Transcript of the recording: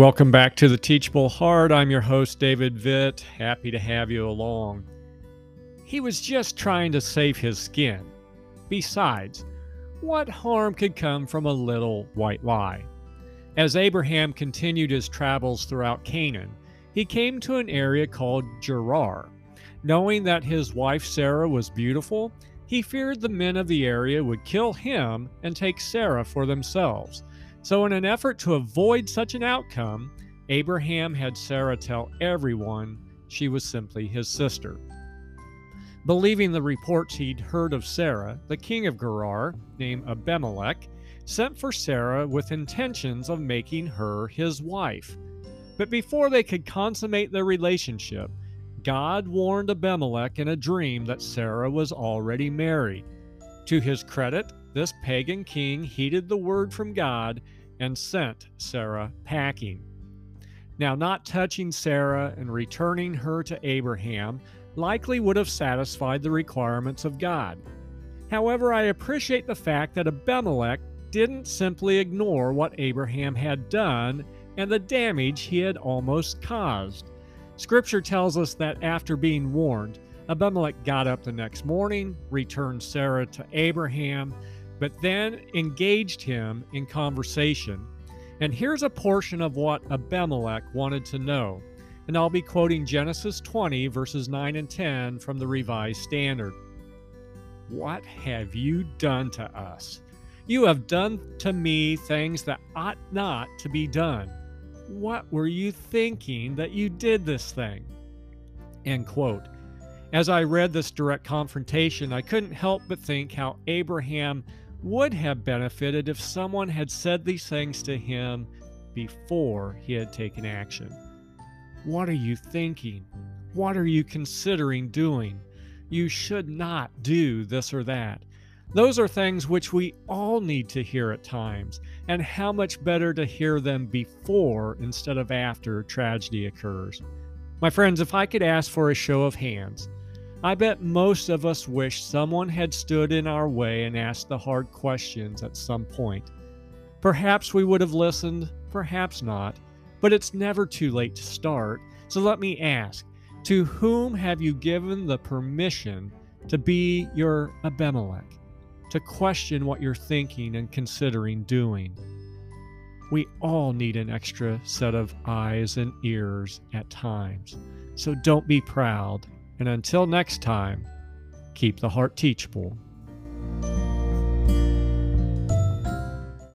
Welcome back to the Teachable Heart. I'm your host, David Vitt. Happy to have you along. He was just trying to save his skin. Besides, what harm could come from a little white lie? As Abraham continued his travels throughout Canaan, he came to an area called Gerar. Knowing that his wife Sarah was beautiful, he feared the men of the area would kill him and take Sarah for themselves. So, in an effort to avoid such an outcome, Abraham had Sarah tell everyone she was simply his sister. Believing the reports he'd heard of Sarah, the king of Gerar, named Abimelech, sent for Sarah with intentions of making her his wife. But before they could consummate their relationship, God warned Abimelech in a dream that Sarah was already married. To his credit, this pagan king heeded the word from God and sent Sarah packing. Now, not touching Sarah and returning her to Abraham likely would have satisfied the requirements of God. However, I appreciate the fact that Abimelech didn't simply ignore what Abraham had done and the damage he had almost caused. Scripture tells us that after being warned, Abimelech got up the next morning, returned Sarah to Abraham, but then engaged him in conversation. And here's a portion of what Abimelech wanted to know. And I'll be quoting Genesis 20, verses 9 and 10 from the Revised Standard. What have you done to us? You have done to me things that ought not to be done. What were you thinking that you did this thing? End quote. As I read this direct confrontation, I couldn't help but think how Abraham would have benefited if someone had said these things to him before he had taken action. What are you thinking? What are you considering doing? You should not do this or that. Those are things which we all need to hear at times, and how much better to hear them before instead of after tragedy occurs. My friends, if I could ask for a show of hands, I bet most of us wish someone had stood in our way and asked the hard questions at some point. Perhaps we would have listened, perhaps not, but it's never too late to start. So let me ask To whom have you given the permission to be your Abimelech, to question what you're thinking and considering doing? We all need an extra set of eyes and ears at times. So don't be proud and until next time, keep the heart teachable.